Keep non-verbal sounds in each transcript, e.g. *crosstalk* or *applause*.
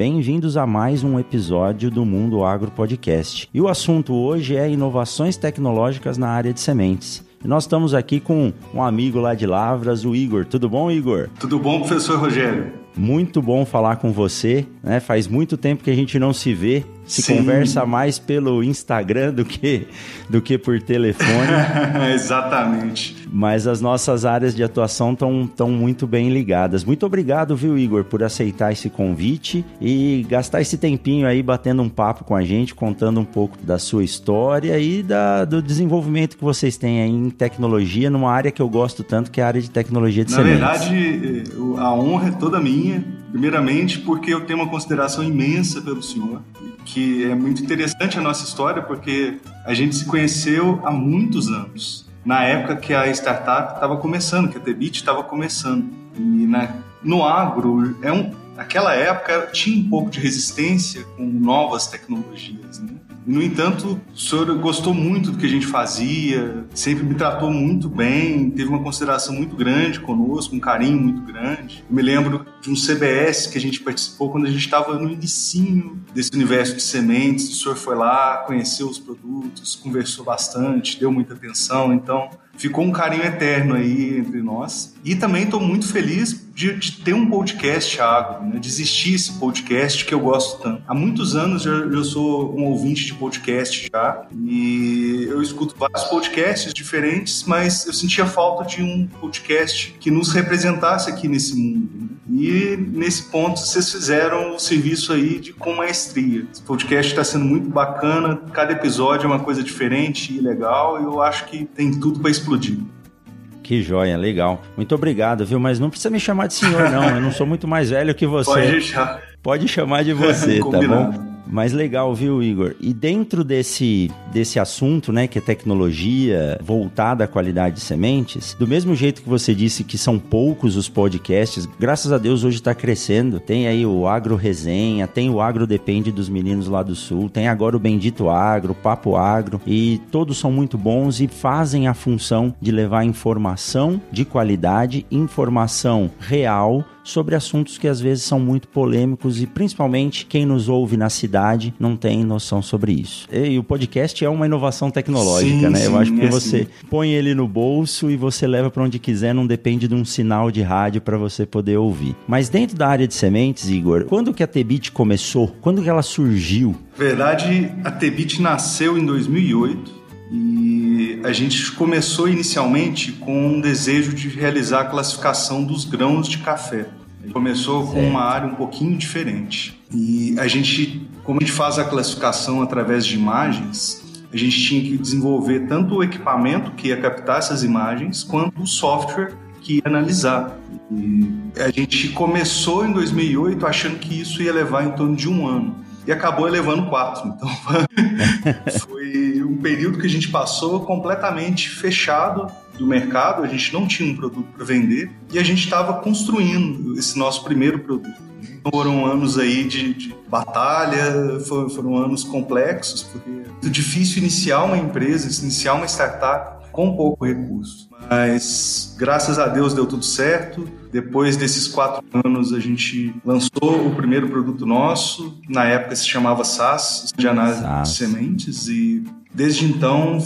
Bem-vindos a mais um episódio do Mundo Agro Podcast. E o assunto hoje é inovações tecnológicas na área de sementes. E nós estamos aqui com um amigo lá de Lavras, o Igor. Tudo bom, Igor? Tudo bom, professor Rogério? Muito bom falar com você, né? Faz muito tempo que a gente não se vê se Sim. conversa mais pelo Instagram do que, do que por telefone. *laughs* Exatamente. Mas as nossas áreas de atuação estão tão muito bem ligadas. Muito obrigado, viu, Igor, por aceitar esse convite e gastar esse tempinho aí batendo um papo com a gente, contando um pouco da sua história e da, do desenvolvimento que vocês têm aí em tecnologia, numa área que eu gosto tanto, que é a área de tecnologia de Na sementes. Na verdade, a honra é toda minha, primeiramente porque eu tenho uma consideração imensa pelo senhor que é muito interessante a nossa história porque a gente se conheceu há muitos anos. Na época que a startup estava começando, que a Tebit estava começando. E na, no agro, é um, naquela época tinha um pouco de resistência com novas tecnologias. Né? No entanto, o senhor gostou muito do que a gente fazia, sempre me tratou muito bem, teve uma consideração muito grande conosco, um carinho muito grande. Eu me lembro de um CBS que a gente participou quando a gente estava no início desse universo de sementes. O senhor foi lá, conheceu os produtos, conversou bastante, deu muita atenção. Então, ficou um carinho eterno aí entre nós. E também estou muito feliz de, de, ter um podcast agro, né? de existir esse podcast que eu gosto tanto. Há muitos anos eu, eu sou um ouvinte de podcast já e eu escuto vários podcasts diferentes, mas eu sentia falta de um podcast que nos representasse aqui nesse mundo. Né? E nesse ponto vocês fizeram o serviço aí de com maestria. Esse podcast está sendo muito bacana, cada episódio é uma coisa diferente e legal, e eu acho que tem tudo para explodir. Que joia, legal. Muito obrigado, viu? Mas não precisa me chamar de senhor, não. Eu não sou muito mais velho que você. Pode deixar. Pode chamar de você, tá *laughs* bom? Mas legal, viu, Igor? E dentro desse, desse assunto, né, que é tecnologia voltada à qualidade de sementes, do mesmo jeito que você disse que são poucos os podcasts, graças a Deus hoje está crescendo. Tem aí o Agro Resenha, tem o Agro Depende dos meninos lá do Sul, tem agora o Bendito Agro, Papo Agro, e todos são muito bons e fazem a função de levar informação de qualidade, informação real sobre assuntos que às vezes são muito polêmicos e principalmente quem nos ouve na cidade não tem noção sobre isso. E o podcast é uma inovação tecnológica, sim, né? Eu acho que é você assim. põe ele no bolso e você leva para onde quiser, não depende de um sinal de rádio para você poder ouvir. Mas dentro da área de sementes, Igor, quando que a Tebit começou? Quando que ela surgiu? Verdade, a Tebit nasceu em 2008 e a gente começou inicialmente com um desejo de realizar a classificação dos grãos de café. Começou com uma área um pouquinho diferente. E a gente, como a gente faz a classificação através de imagens, a gente tinha que desenvolver tanto o equipamento que ia captar essas imagens, quanto o software que ia analisar. E a gente começou em 2008 achando que isso ia levar em torno de um ano e acabou elevando quatro. Então *laughs* foi um período que a gente passou completamente fechado do mercado, a gente não tinha um produto para vender e a gente estava construindo esse nosso primeiro produto. Foram anos aí de, de batalha, foram, foram, anos complexos, porque é muito difícil iniciar uma empresa, iniciar uma startup com pouco recurso. Mas graças a Deus deu tudo certo. Depois desses quatro anos, a gente lançou o primeiro produto nosso. Na época se chamava SAS, de análise de sementes. E desde então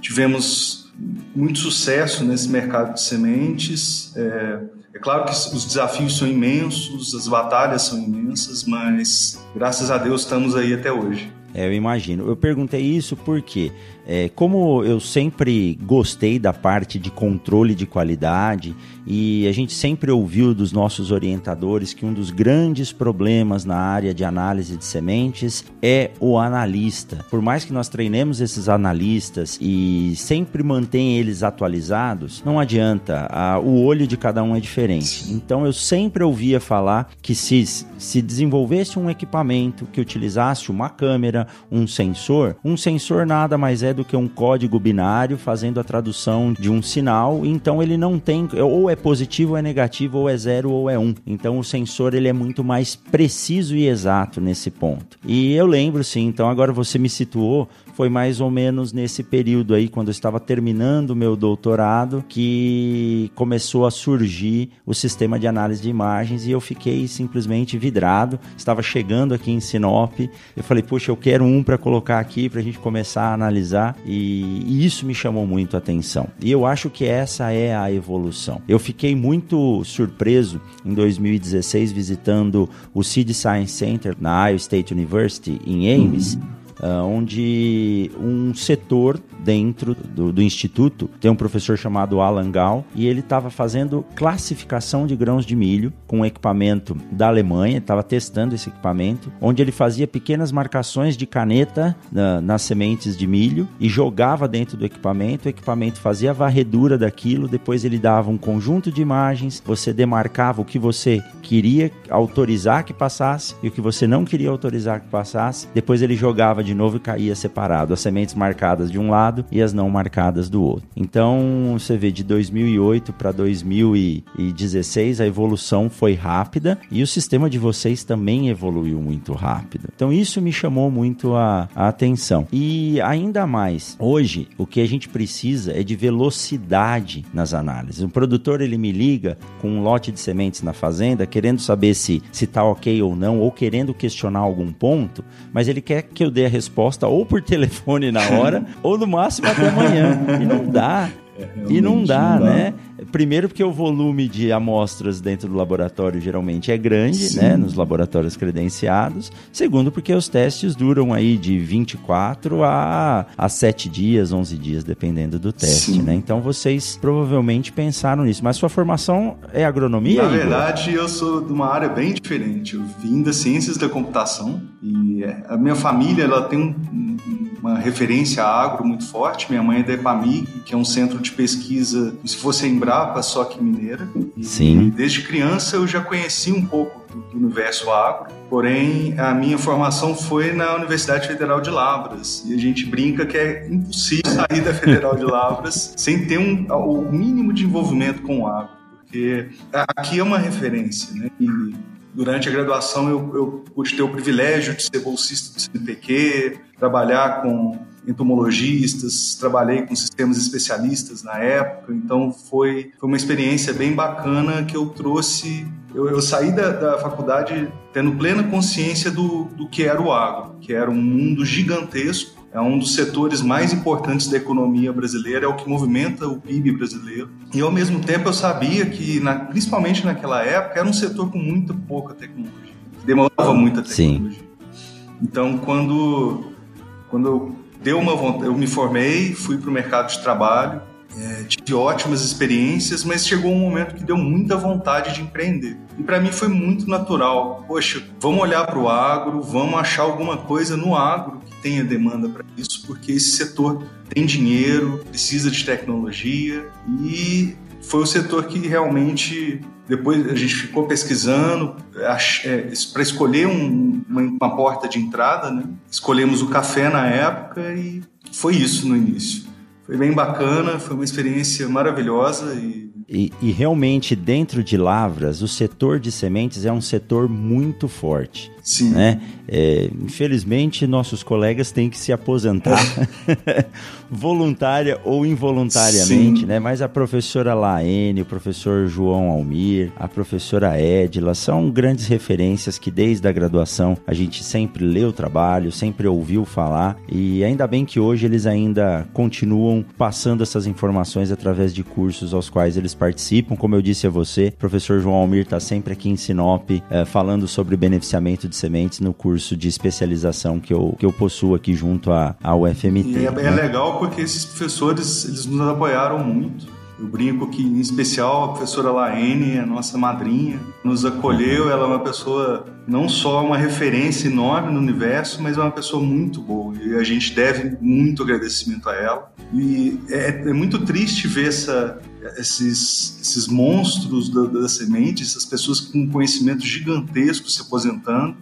tivemos muito sucesso nesse mercado de sementes. É, é claro que os desafios são imensos, as batalhas são imensas, mas graças a Deus estamos aí até hoje. É, eu imagino. Eu perguntei isso porque é, como eu sempre gostei da parte de controle de qualidade e a gente sempre ouviu dos nossos orientadores que um dos grandes problemas na área de análise de sementes é o analista. Por mais que nós treinemos esses analistas e sempre mantém eles atualizados, não adianta, a, o olho de cada um é diferente. Então eu sempre ouvia falar que se, se desenvolvesse um equipamento que utilizasse uma câmera, um sensor, um sensor nada mais é do que um código binário fazendo a tradução de um sinal, então ele não tem ou é positivo ou é negativo, ou é zero ou é um. Então o sensor ele é muito mais preciso e exato nesse ponto. E eu lembro sim, então agora você me situou foi mais ou menos nesse período aí, quando eu estava terminando o meu doutorado, que começou a surgir o sistema de análise de imagens e eu fiquei simplesmente vidrado. Estava chegando aqui em Sinop, eu falei, puxa, eu quero um para colocar aqui para a gente começar a analisar e, e isso me chamou muito a atenção. E eu acho que essa é a evolução. Eu fiquei muito surpreso em 2016 visitando o Seed Science Center na Iowa State University em Ames. Uhum uh, onde um setor dentro do, do, instituto tem um professor chamado Alan Gal e ele estava fazendo classificação de grãos de milho com um equipamento da Alemanha, estava testando esse equipamento, onde ele fazia pequenas marcações de caneta na, nas sementes de milho e jogava dentro do equipamento, o equipamento fazia a varredura daquilo, depois ele dava um conjunto de imagens, você demarcava o que você queria autorizar que passasse e o que você não queria autorizar que passasse, depois ele jogava de novo e caía separado, as sementes marcadas de um lado e as não marcadas do outro. Então, você vê de 2008 para 2016 a evolução foi rápida e o sistema de vocês também evoluiu muito rápido. Então, isso me chamou muito a, a atenção. E ainda mais, hoje o que a gente precisa é de velocidade nas análises. O produtor ele me liga com um lote de sementes na fazenda, querendo saber se se tá ok ou não, ou querendo questionar algum ponto, mas ele quer que eu dê a resposta ou por telefone na hora, *laughs* ou no máximo até amanhã. E não dá. É, e não dá, não dá, né? Primeiro porque o volume de amostras dentro do laboratório geralmente é grande, Sim. né, nos laboratórios credenciados. Segundo porque os testes duram aí de 24 a, a 7 dias, 11 dias, dependendo do teste, Sim. né? Então vocês provavelmente pensaram nisso. Mas sua formação é agronomia? Na verdade, eu sou de uma área bem diferente. Eu vim das ciências da computação e a minha família, ela tem um, uma referência agro muito forte. Minha mãe é da EPAMIG, que é um centro de pesquisa, se fosse em Embrapa, só que mineira. E, Sim. desde criança eu já conheci um pouco do universo agro, porém a minha formação foi na Universidade Federal de Lavras e a gente brinca que é impossível sair da Federal de Lavras *laughs* sem ter um, o mínimo de envolvimento com o agro, porque aqui é uma referência, né? E durante a graduação eu, eu pude ter o privilégio de ser bolsista do CNPq, trabalhar com entomologistas, trabalhei com sistemas especialistas na época, então foi, foi uma experiência bem bacana que eu trouxe. Eu, eu saí da, da, faculdade tendo plena consciência do, do que era o agro, que era um mundo gigantesco, é um dos setores mais importantes da economia brasileira, é o que movimenta o PIB brasileiro. E ao mesmo tempo eu sabia que, na, principalmente naquela época, era um setor com muito pouca tecnologia, demorava muita tecnologia. Sim. Então, quando, quando eu deu uma vontade, eu me formei, fui para o mercado de trabalho, é, tive ótimas experiências, mas chegou um momento que deu muita vontade de empreender. E para mim foi muito natural. Poxa, vamos olhar para o agro, vamos achar alguma coisa no agro que tenha demanda para isso, porque esse setor tem dinheiro, precisa de tecnologia e foi o setor que realmente depois a gente ficou pesquisando é, para escolher um, uma, uma, porta de entrada, né? Escolhemos o café na época e foi isso no início. Foi bem bacana, foi uma experiência maravilhosa e e, e, realmente, dentro de lavras, o setor de sementes é um setor muito forte. Sim. Né? É, infelizmente, nossos colegas têm que se aposentar *laughs* voluntária ou involuntariamente, Sim. né? Mas a professora Laene, o professor João Almir, a professora Edila são grandes referências que desde a graduação a gente sempre leu o trabalho, sempre ouviu falar e ainda bem que hoje eles ainda continuam passando essas informações através de cursos aos quais eles participam. Como eu disse a você, o professor João Almir está sempre aqui em Sinop é, falando sobre beneficiamento de sementes no curso de especialização que eu, que eu possuo aqui junto à, à UFMT. E é, né? é legal porque esses professores eles nos apoiaram muito. Eu brinco que, em especial, a professora Laene, a nossa madrinha, nos acolheu. Ela é uma pessoa, não só uma referência enorme no universo, mas é uma pessoa muito boa. E a gente deve muito agradecimento a ela. E é, é muito triste ver essa, esses, esses monstros da, das sementes, essas pessoas com conhecimento gigantesco se aposentando.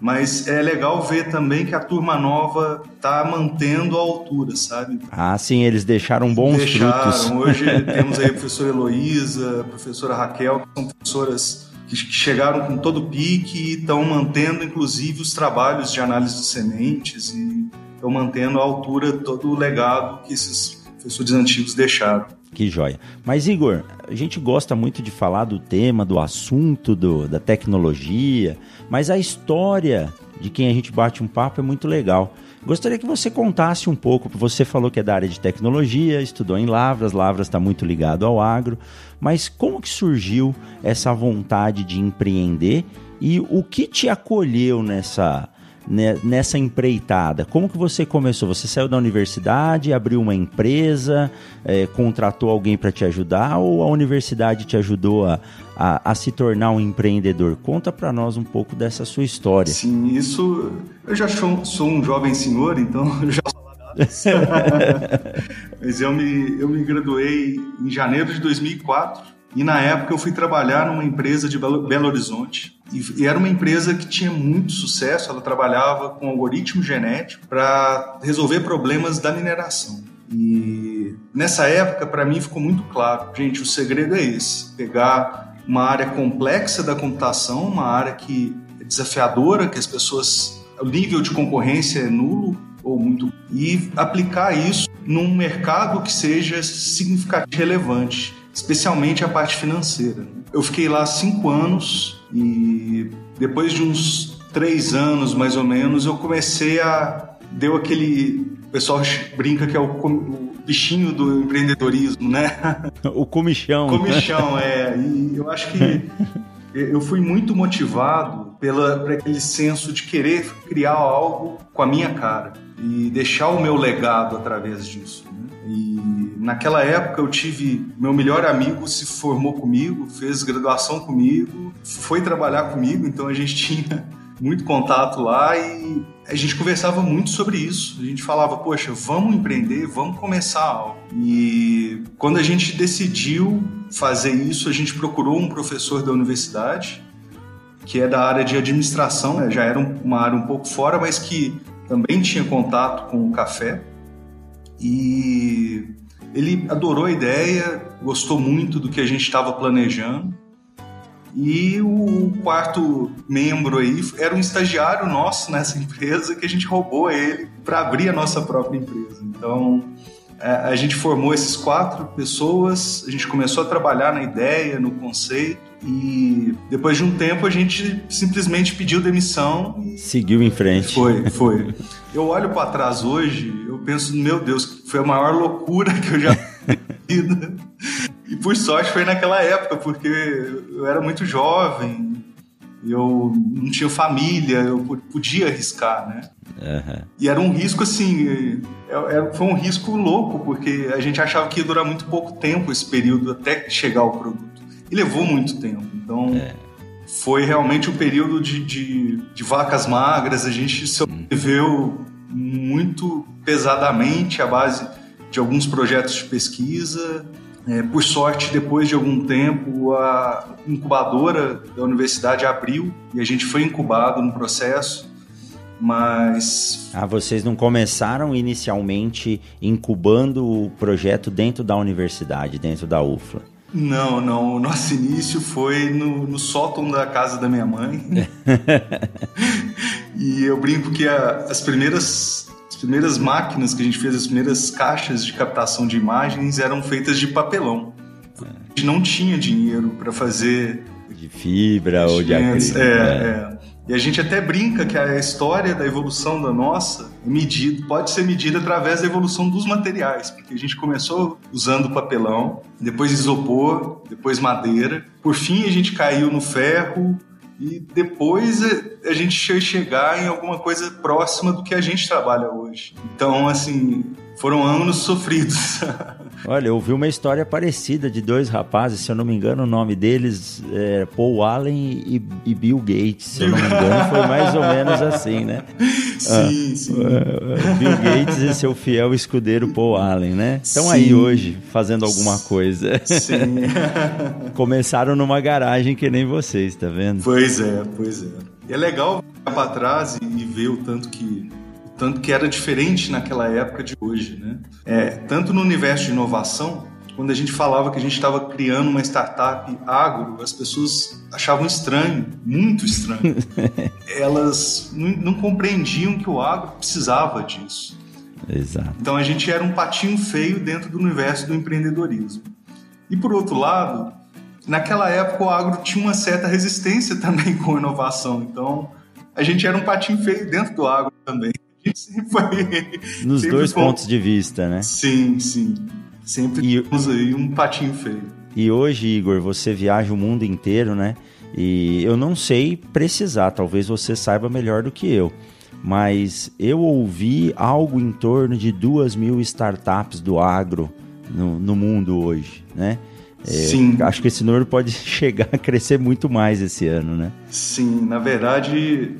Mas é legal ver também que a turma nova tá mantendo a altura, sabe? Ah, sim, eles deixaram bons deixaram. frutos. Hoje *laughs* temos aí a professora Heloísa, a professora Raquel, que são professoras que chegaram com todo o pique e estão mantendo, inclusive, os trabalhos de análise de sementes e estão mantendo a altura todo o legado que esses professores antigos deixaram. Que joia. Mas, Igor, a gente gosta muito de falar do tema, do assunto, do, da tecnologia, mas a história de quem a gente bate um papo é muito legal. Gostaria que você contasse um pouco, você falou que é da área de tecnologia, estudou em Lavras, Lavras está muito ligado ao agro, mas como que surgiu essa vontade de empreender e o que te acolheu nessa, nessa empreitada? Como que você começou? Você saiu da universidade, abriu uma empresa, é, contratou alguém para te ajudar ou a universidade te ajudou a, a, a se tornar um empreendedor? Conta para nós um pouco dessa sua história. Sim, isso. Eu já sou, sou um jovem senhor, então *laughs* eu já *laughs* Mas eu me, eu me graduei em janeiro de 2004 e na época eu fui trabalhar numa empresa de Belo, Horizonte. E, e, era uma empresa que tinha muito sucesso, ela trabalhava com algoritmo genético para resolver problemas da mineração. E nessa época, para mim, ficou muito claro: gente, o segredo é esse: pegar uma área complexa da computação, uma área que é desafiadora, que as pessoas. o nível de concorrência é nulo ou muito. e aplicar isso num mercado que seja significativo relevante especialmente a parte financeira. Eu fiquei lá cinco anos e depois de uns três anos mais ou menos eu comecei a deu aquele o pessoal brinca que é o, o bichinho do empreendedorismo, né? *laughs* O comichão. Comichão, é. E eu acho que *laughs* eu fui muito motivado pela, por aquele senso de querer criar algo com a minha cara e deixar o meu legado através disso. Né? E naquela época eu tive meu melhor amigo se formou comigo, fez graduação comigo, foi trabalhar comigo, então a gente *laughs* tinha muito contato lá e a gente conversava muito sobre isso. A gente falava, poxa, vamos empreender, vamos começar. E quando a gente decidiu fazer isso, a gente procurou um professor da universidade, que é da área de administração, né? já era uma área um pouco fora, mas que também tinha contato com o café. E ele adorou a ideia, gostou muito do que a gente estava planejando. E o quarto membro aí era um estagiário nosso nessa *laughs* empresa que a gente roubou ele para abrir a nossa própria empresa. Então a gente formou esses quatro pessoas, a gente começou a trabalhar na ideia, no conceito e depois de um tempo a gente simplesmente pediu demissão e seguiu em frente. Foi, foi. *laughs* Eu olho para trás hoje, eu penso, meu Deus, foi a maior loucura que eu já *laughs* fiz. E por sorte foi naquela época, porque eu era muito jovem, eu não tinha família, eu podia arriscar, né? Uhum. E era um risco assim, é, é, foi um risco louco, porque a gente achava que ia durar muito pouco tempo esse período até chegar o produto. E levou muito tempo. Então é. foi realmente um período de, de, de, vacas magras, a gente sobreviveu muito pesadamente à base de alguns projetos de pesquisa é, por sorte, depois de algum tempo, a incubadora da universidade abriu e a gente foi incubado no processo, mas... Ah, vocês não começaram inicialmente incubando o projeto dentro da universidade, dentro da UFLA? Não, não. O nosso início foi no, no sótão da casa da minha mãe. *laughs* e eu brinco que a, as primeiras primeiras máquinas que a gente fez, as primeiras caixas de captação de imagens eram feitas de papelão. A gente não tinha dinheiro para fazer. De fibra ou de acrílico. É, né? é. E a gente até brinca que a história da evolução da nossa é medida, pode ser medida através da evolução dos materiais, porque a gente começou usando papelão, depois isopor, depois madeira, por fim a gente caiu no ferro, e depois a gente chegar em alguma coisa próxima do que a gente trabalha hoje. Então, assim, foram anos *laughs* sofridos. Olha, eu ouvi uma história parecida de dois rapazes, se eu não me engano, o nome deles é Paul Allen e, e Bill Gates, se eu não me engano, foi mais ou menos assim, né? *laughs* Sim, ah, sim. Uh, Bill Gates e seu fiel escudeiro Paul Allen, né? Estão aí hoje fazendo alguma coisa. Sim. *laughs* Começaram numa garagem que nem vocês, tá vendo? Pois é, pois é. E é legal para trás e ver o tanto que tanto que era diferente naquela época de hoje, né? É, tanto no universo de inovação, quando a gente falava que a gente estava criando uma startup agro, as pessoas achavam estranho, muito estranho. *laughs* Elas não, não compreendiam que o agro precisava disso. Exato. Então a gente era um patinho feio dentro do universo do empreendedorismo. E por outro lado, naquela época o agro tinha uma certa resistência também *laughs* com a inovação. Então a gente era um patinho feio dentro do agro também. Foi, Nos dois foi... pontos de vista, né? Sim, sim. Sempre e... temos aí um patinho feio. E hoje, Igor, você viaja o mundo inteiro, né? E eu não sei precisar, talvez você saiba melhor do que eu. Mas eu ouvi algo em torno de duas mil startups do agro no, no mundo hoje, né? É, Sim. Acho que esse número pode *laughs* chegar a crescer muito mais esse ano, né? Sim, na verdade,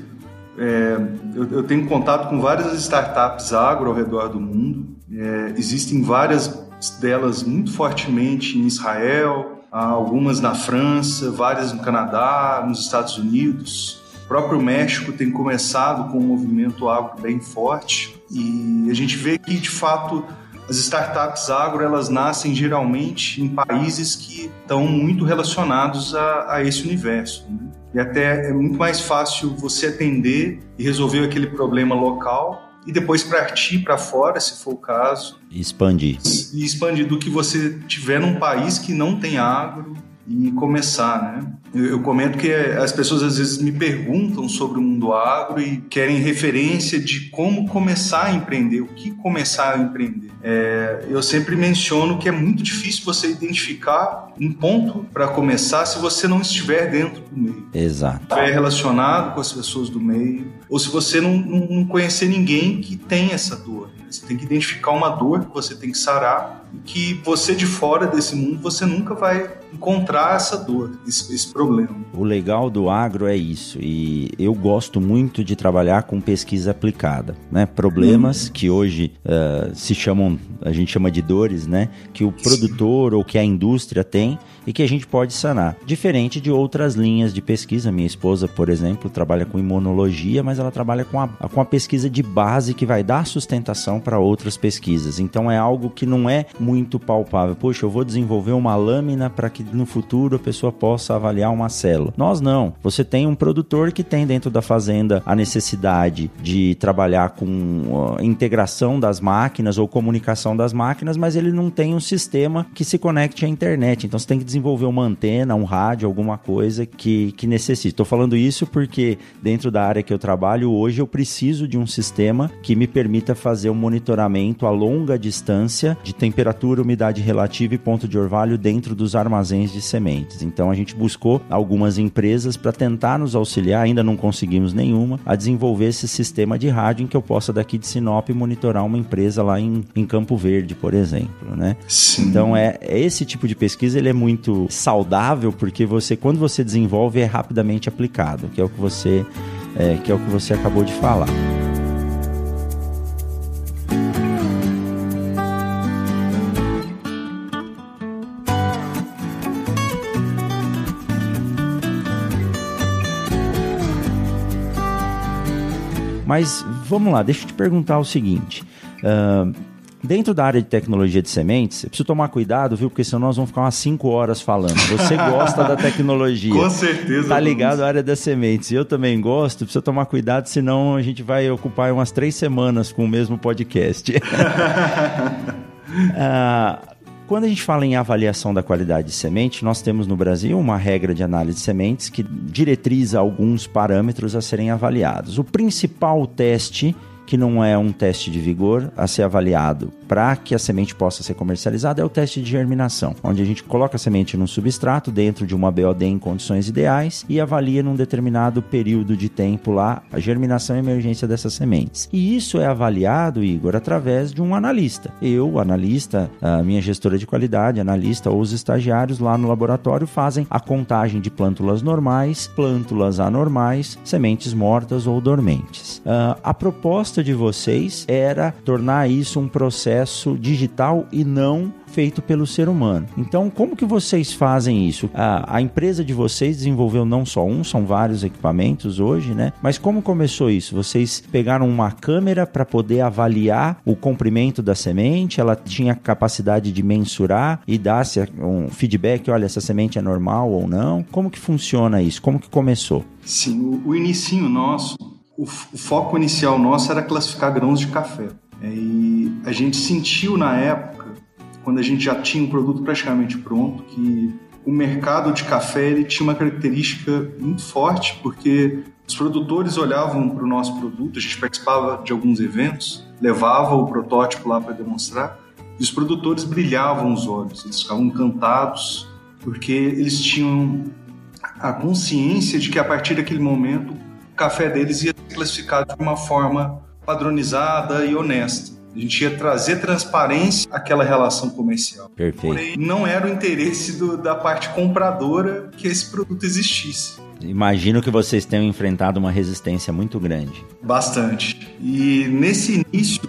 é, eu, eu, tenho contato com várias startups agro ao redor do mundo. É, existem várias delas muito fortemente em Israel, algumas na França, várias no Canadá, nos Estados Unidos. O próprio México tem começado com um movimento agro bem forte e a gente vê que, de fato, as startups agro elas nascem geralmente em países que estão muito relacionados a, a esse universo. Né? E até é muito mais fácil você atender e resolver aquele problema local e depois partir para fora, se for o caso. Expandir. E expandir do que você tiver num país que não tem agro e começar, né? Eu, eu, comento que as pessoas às vezes me perguntam sobre o mundo agro e querem referência de como começar a empreender, o que começar a empreender. É, eu sempre menciono que é muito difícil você identificar um ponto para começar se você não estiver dentro do meio. Exato. Estiver relacionado com as pessoas do meio, ou se você não, não, não conhecer ninguém que tem essa dor. Né? Você tem que identificar uma dor que você tem que sarar que você de fora desse mundo você nunca vai encontrar essa dor, esse, esse problema. O legal do agro é isso, e eu gosto muito de trabalhar com pesquisa aplicada, né? Problemas hum. que hoje uh, se chamam, a gente chama de dores, né? Que o produtor Sim. ou que a indústria tem e que a gente pode sanar. Diferente de outras linhas de pesquisa. Minha esposa, por exemplo, trabalha com imunologia, mas ela trabalha com a, com a pesquisa de base que vai dar sustentação para outras pesquisas. Então é algo que não é muito palpável. Poxa, eu vou desenvolver uma lâmina para que no futuro a pessoa possa avaliar uma célula. Nós não. Você tem um produtor que tem dentro da fazenda a necessidade de trabalhar com integração das máquinas ou comunicação das máquinas, mas ele não tem um sistema que se conecte à internet. Então você tem que desenvolver desenvolver uma antena, um rádio, alguma coisa que, que necessite. Estou falando isso porque dentro da área que eu trabalho hoje eu preciso de um sistema que me permita fazer um monitoramento a longa distância de temperatura, umidade relativa e ponto de orvalho dentro dos armazéns de sementes. Então a gente buscou algumas empresas para tentar nos auxiliar, ainda não conseguimos nenhuma, a desenvolver esse sistema de rádio em que eu possa daqui de Sinop monitorar uma empresa lá em, em Campo Verde, por exemplo, né? Então é, é esse tipo de pesquisa ele é muito muito saudável, porque você, quando você desenvolve, é rapidamente aplicado, que é o que você, é, que é o que você acabou de falar. Mas vamos lá, deixa eu te perguntar o seguinte. Uh, Dentro da área de tecnologia de sementes, eu preciso tomar cuidado, viu? Porque senão nós vamos ficar umas 5 horas falando. Você *laughs* gosta da tecnologia. Com certeza. Tá ligado à área das sementes. Eu também gosto, precisa tomar cuidado, senão a gente vai ocupar umas três semanas com o mesmo podcast. *laughs* ah, quando a gente fala em avaliação da qualidade de semente, nós temos no Brasil uma regra de análise de sementes que diretriza alguns parâmetros a serem avaliados. O principal teste que não é um teste de vigor a ser avaliado para que a semente possa ser comercializada é o teste de germinação, onde a gente coloca a semente num substrato dentro de uma BOD em condições ideais e avalia num determinado período de tempo lá a germinação e emergência dessas sementes. E isso é avaliado, Igor, através de um analista. Eu, analista, a minha gestora de qualidade, analista ou os estagiários lá no laboratório fazem a contagem de plântulas normais, plântulas anormais, sementes mortas ou dormentes. Uh, a proposta proposta de vocês era tornar isso um processo digital e não feito pelo ser humano. Então, como que vocês fazem isso? A, a, empresa de vocês desenvolveu não só um, são vários equipamentos hoje, né? Mas como começou isso? Vocês pegaram uma câmera para poder avaliar o comprimento da semente? Ela tinha capacidade de mensurar e dar um feedback, olha, essa semente é normal ou não? Como que funciona isso? Como que começou? Sim, o, o inicinho nosso, o, o foco inicial nosso era classificar grãos de café. É, e a gente sentiu na época, quando a gente já tinha um produto praticamente pronto, que o mercado de café ele tinha uma característica muito forte, porque os produtores olhavam para o nosso produto, a gente participava de alguns eventos, levava o protótipo lá para demonstrar, e os produtores brilhavam os olhos, eles ficavam encantados, porque eles tinham a consciência de que a partir daquele momento café deles ia ser classificado de uma forma padronizada e honesta. A gente ia trazer transparência àquela relação comercial. Perfeito. Porém, não era o interesse do, da parte compradora que esse produto existisse. Imagino que vocês tenham enfrentado uma resistência muito grande. Bastante. E nesse início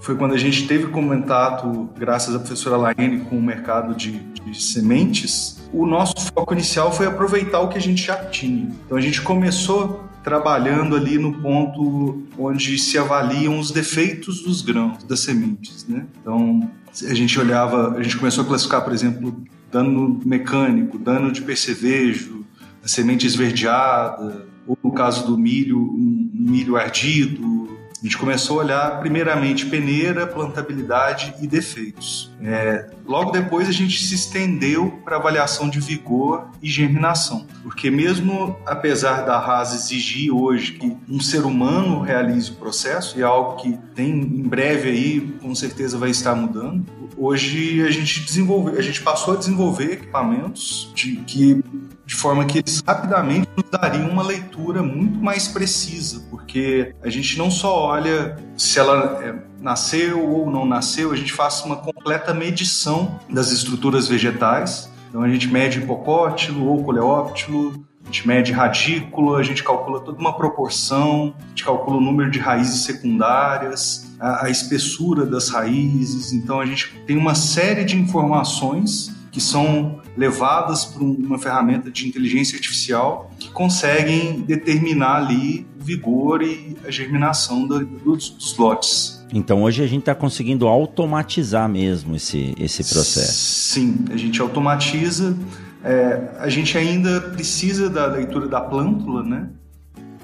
foi quando a gente teve contato, graças à professora Laine, com o mercado de, de sementes. O nosso foco inicial foi aproveitar o que a gente já tinha. Então a gente começou trabalhando ali no ponto onde se avaliam os defeitos dos grãos, das sementes, né? Então, a gente olhava, a gente começou a classificar, por exemplo, dano mecânico, dano de percevejo, a semente esverdeada, ou no caso do milho, um milho ardido, a gente começou a olhar primeiramente peneira, plantabilidade e defeitos. É, logo depois a gente se estendeu para avaliação de vigor e germinação, porque mesmo apesar da RAS exigir hoje que um ser humano realize o processo, e é algo que tem em breve aí com certeza vai estar mudando, hoje a gente desenvolveu, a gente passou a desenvolver equipamentos de que de forma que eles rapidamente nos dariam uma leitura muito mais precisa, porque a gente não só olha se ela é, nasceu ou não nasceu, a gente faz uma completa medição das estruturas vegetais. Então a gente mede hipocótilo ou coleóptilo, a gente mede radícula, a gente calcula toda uma proporção, a gente calcula o número de raízes secundárias, a, a espessura das raízes. Então a gente tem uma série de informações que são levadas por uma ferramenta de inteligência artificial que conseguem determinar ali o vigor e a germinação do, dos, dos lotes. Então hoje a gente está conseguindo automatizar mesmo esse, esse processo. Sim, a gente automatiza. É, a gente ainda precisa da leitura da plântula, né?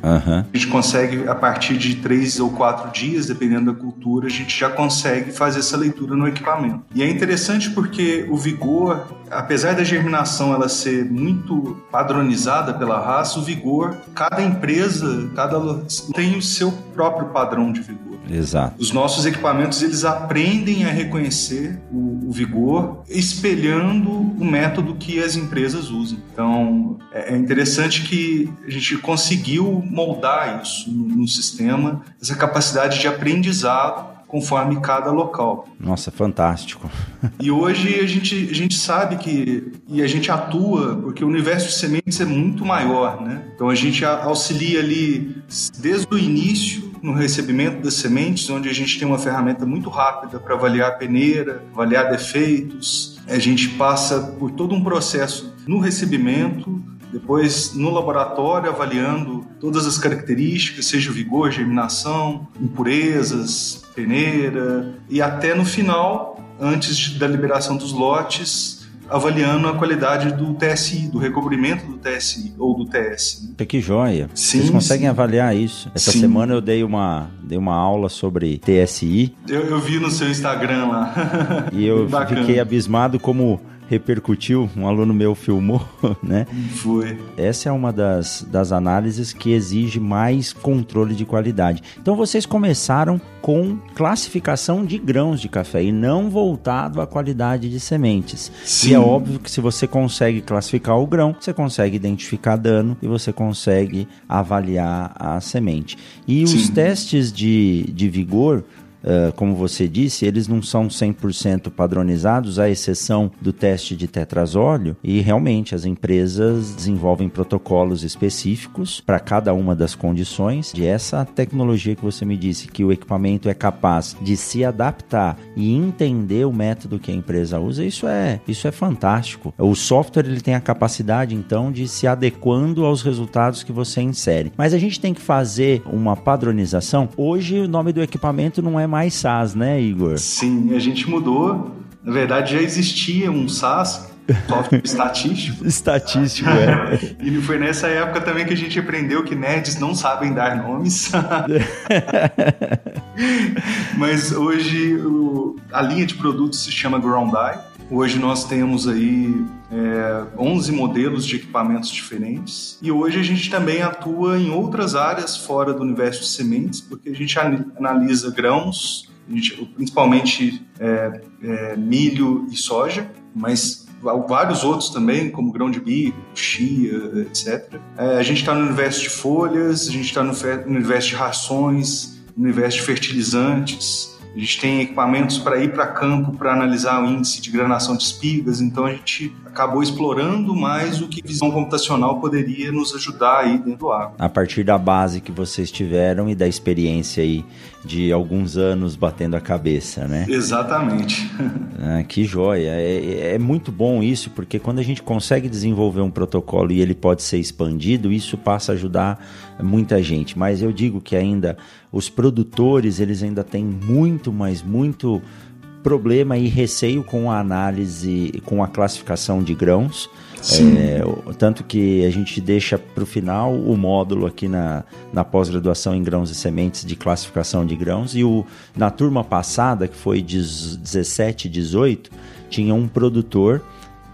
Uhum. A gente consegue, a partir de três ou quatro dias, dependendo da cultura, a gente já consegue fazer essa leitura no equipamento. E é interessante porque o vigor, apesar da germinação ela ser muito padronizada pela raça, o vigor, cada empresa, cada tem o seu próprio padrão de vigor. Exato. Os nossos equipamentos eles aprendem a reconhecer o, o, vigor, espelhando o método que as empresas usam. Então é, é interessante que a gente conseguiu moldar isso no, no sistema, essa capacidade de aprendizado conforme cada local. Nossa, fantástico. e hoje a gente, a gente sabe que, e a gente atua, porque o universo de sementes é muito maior, né? Então a gente auxilia ali desde o início no recebimento das sementes, onde a gente tem uma ferramenta muito rápida para avaliar a peneira, avaliar defeitos. A gente passa por todo um processo no recebimento, depois no laboratório avaliando todas as características, seja vigor, germinação, impurezas, peneira e até no final, antes da liberação dos lotes, avaliando a qualidade do TSI, do recobrimento do TSI ou do TS. Né? Que joia. Sim, Vocês conseguem sim. avaliar isso? Essa sim. semana eu dei uma, dei uma aula sobre TSI. Eu, eu vi no seu Instagram lá. e eu *laughs* fiquei abismado como repercutiu, um aluno meu filmou, *laughs* né? Foi. Essa é uma das, das análises que exige mais controle de qualidade. Então vocês começaram com classificação de grãos de café e não voltado à qualidade de sementes. Sim. E é óbvio que se você consegue classificar o grão, você consegue identificar dano e você consegue avaliar a semente. E Sim. os testes de, de vigor uh, como você disse, eles não são 100% padronizados, à exceção do teste de tetrazóleo, e realmente as empresas desenvolvem protocolos específicos para cada uma das condições de essa tecnologia que você me disse, que o equipamento é capaz de se adaptar e entender o método que a empresa usa, isso é, isso é fantástico. O software ele tem a capacidade então de se adequando aos resultados que você insere. Mas a gente tem que fazer uma padronização. Hoje o nome do equipamento não é mais SaaS, né, Igor? Sim, a gente mudou. Na verdade já existia um SaaS software *laughs* estatístico. estatístico, é. *laughs* e foi nessa época também que a gente aprendeu que nerds não sabem dar nomes. *laughs* Mas hoje o, a linha de produtos se chama Groundeye. Hoje nós temos aí é, 11 modelos de equipamentos diferentes e hoje a gente também atua em outras áreas fora do universo de sementes, porque a gente analisa grãos, gente, principalmente é, é, milho e soja, mas vários outros também, como grão de bico, chia, etc. É, a gente está no universo de folhas, a gente está no universo de rações, no universo de fertilizantes, a gente tem equipamentos para ir para campo para analisar o índice de granação de espigas, então a gente acabou explorando mais o que visão computacional poderia nos ajudar aí dentro do agro. A partir da base que vocês tiveram e da experiência aí de alguns anos batendo a cabeça, né? Exatamente. *laughs* Ah, que joia. É, é, muito bom isso, porque quando a gente consegue desenvolver um protocolo e ele pode ser expandido, isso passa a ajudar muita gente. Mas eu digo que ainda os produtores, eles ainda têm muito, mas muito problema e receio com a análise, com a classificação de grãos. É, tanto que a gente deixa para o final o módulo aqui na, na pós-graduação em grãos e sementes de classificação de grãos. E o, na turma passada, que foi de 17, 18, tinha um produtor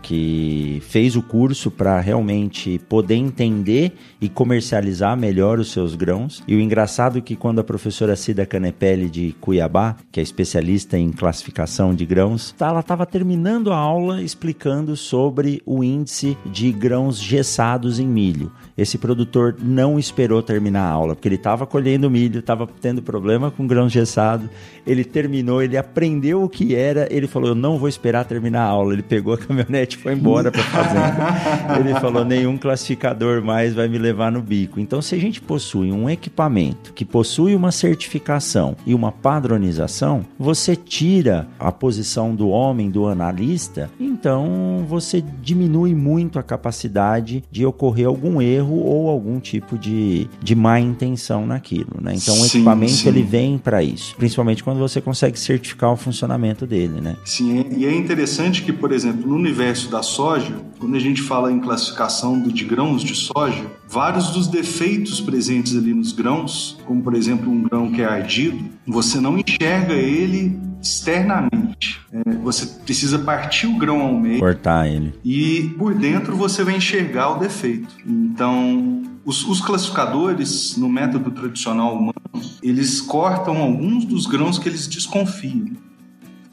que fez o curso para realmente poder entender e comercializar melhor os seus grãos. E o engraçado é que quando a professora Cida Canepelli de Cuiabá, que é especialista em classificação de grãos, tá, ela estava terminando a aula explicando sobre o índice de grãos gessados em milho. Esse produtor não esperou terminar a aula, porque ele estava colhendo milho, estava tendo problema com grãos gessados. Ele terminou, ele aprendeu o que era, ele falou: Eu não vou esperar terminar a aula. Ele pegou a *laughs* caminhonete foi embora para a fazenda. *laughs* ele falou: Nenhum classificador mais vai me levar no bico. Então, se a gente possui um equipamento que possui uma certificação e uma padronização, você tira a posição do homem, do analista, então você diminui muito a capacidade de ocorrer algum erro ou algum tipo de, de má intenção naquilo, né? Então sim, o equipamento sim. ele vem para isso, principalmente quando você consegue certificar o funcionamento dele, né? Sim, e é interessante que, por exemplo, no universo da soja, quando a gente fala em classificação de grãos de soja, vários dos defeitos presentes ali nos grãos, como por exemplo um grão que é ardido, você não enxerga ele externamente. É, você precisa partir o grão ao meio. Cortar ele. E por dentro você vai enxergar o defeito. Então, os, os, classificadores, no método tradicional humano, eles cortam alguns dos grãos que eles desconfiam.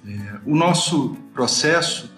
É, o nosso processo,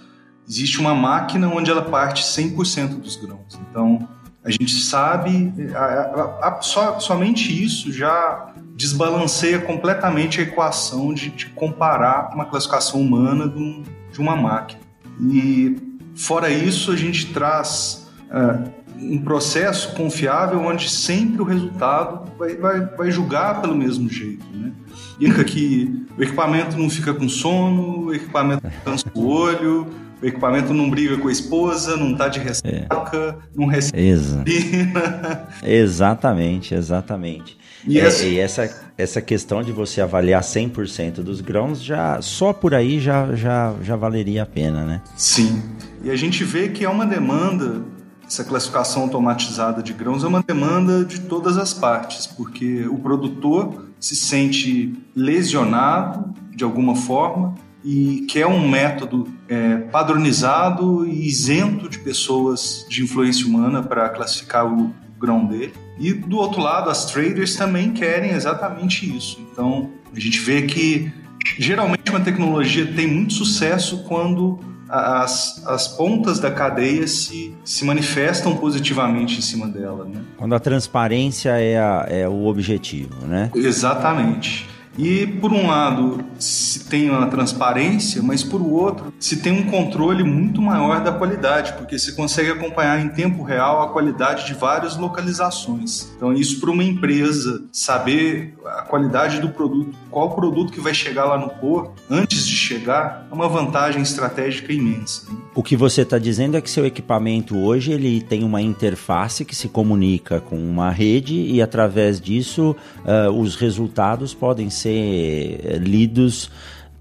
existe uma máquina onde ela parte 100% dos grãos. Então, a gente sabe, a, a, a, só, somente isso já desbalanceia completamente a equação de, de comparar uma classificação humana de, um, de, uma máquina. E fora isso, a gente traz uh, um processo confiável onde sempre o resultado vai, vai, vai julgar pelo mesmo jeito. Né? Indica que o equipamento não fica com sono, o equipamento cansa o olho, o equipamento não briga com a esposa, não tá de ressaca, é. não recebe. Exa *laughs* exatamente, exatamente. E, é, essa... e essa, essa questão de você avaliar 100% dos grãos, já só por aí já, já, já valeria a pena, né? Sim. E a gente vê que é uma demanda, essa classificação automatizada de grãos é uma demanda de todas as partes, porque o produtor se sente lesionado de alguma forma e quer um método é, padronizado e isento de pessoas de influência humana para classificar o grão dele. E do outro lado, as traders também querem exatamente isso. Então, a gente vê que geralmente uma tecnologia tem muito sucesso quando as, as pontas da cadeia se, se manifestam positivamente em cima dela. Né? Quando a transparência é, a, é o objetivo, né? Exatamente. E por um lado, se tem uma transparência, mas por outro, se tem um controle muito maior da qualidade, porque você consegue acompanhar em tempo real a qualidade de várias localizações. Então, isso para uma empresa saber a qualidade do produto, qual produto que vai chegar lá no porto antes de chegar, é uma vantagem estratégica imensa. Né? O que você está dizendo é que seu equipamento hoje ele tem uma interface que se comunica com uma rede e através disso uh, os resultados podem ser eh, lidos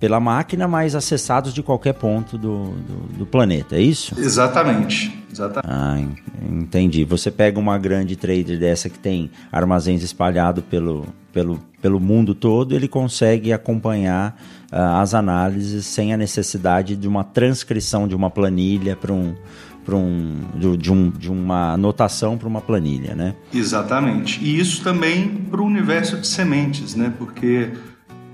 pela máquina, mas acessados de qualquer ponto do, do, do planeta, é isso? Exatamente. Exatamente. Ah, entendi. Você pega uma grande trader dessa que tem armazéns espalhados pelo, pelo, pelo mundo todo, ele consegue acompanhar uh, as análises sem a necessidade de uma transcrição de uma planilha para um para um de, um de uma anotação para uma planilha, né? Exatamente. E isso também para o universo de sementes, né? Porque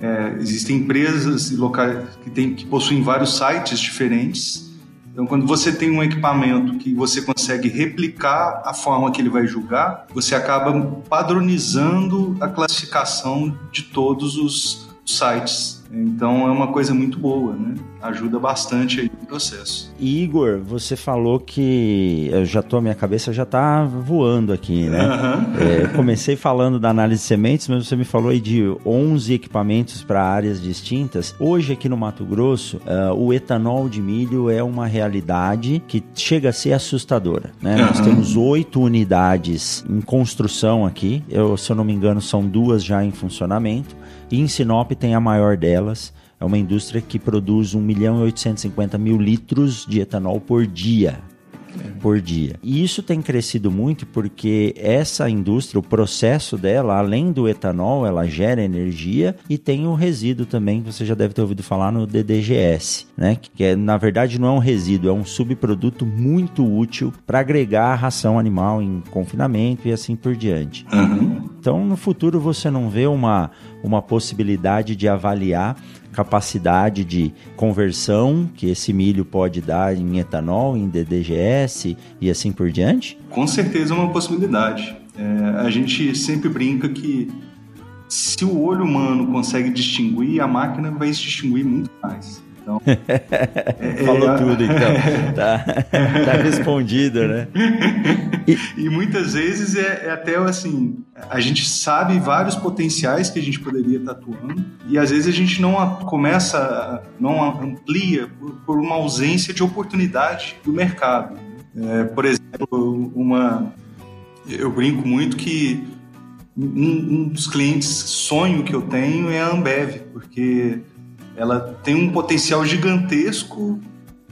é, existem empresas locais que, tem, que possuem vários sites diferentes. Então, quando você tem um equipamento que você consegue replicar a forma que ele vai julgar, você acaba padronizando a classificação de todos os sites então é uma coisa muito boa, né? Ajuda bastante aí no processo. Igor, você falou que eu já tô, a minha cabeça já tá voando aqui, né? Uhum. É, comecei falando da análise de sementes, mas você me falou aí de 11 equipamentos para áreas distintas. Hoje aqui no Mato Grosso, uh, o etanol de milho é uma realidade que chega a ser assustadora, né? Uhum. Nós temos oito unidades em construção aqui. Eu, se eu não me engano, são duas já em funcionamento. E em Sinop tem a maior delas. É uma indústria que produz 1 milhão e 850 mil litros de etanol por dia por dia. E isso tem crescido muito porque essa indústria, o processo dela, além do etanol, ela gera energia e tem o resíduo também, que você já deve ter ouvido falar no DDGS, né? Que é, na verdade não é um resíduo, é um subproduto muito útil para agregar a ração animal em confinamento e assim por diante. Uhum. Então, no futuro você não vê uma, uma possibilidade de avaliar capacidade de conversão que esse milho pode dar em etanol, em DDGS e assim por diante? Com certeza é uma possibilidade. É, a gente sempre brinca que se o olho humano consegue distinguir, a máquina vai se distinguir muito mais. Então, é, *laughs* Falou é, tudo, *laughs* então. Tá, tá respondido, né? E, e muitas vezes é, é, até assim, a gente sabe vários potenciais que a gente poderia estar atuando e às vezes a gente não começa, não amplia por, por uma ausência de oportunidade do mercado. É, por exemplo, uma, eu brinco muito que um, um dos clientes sonho que eu tenho é a Ambev, porque ela tem um potencial gigantesco.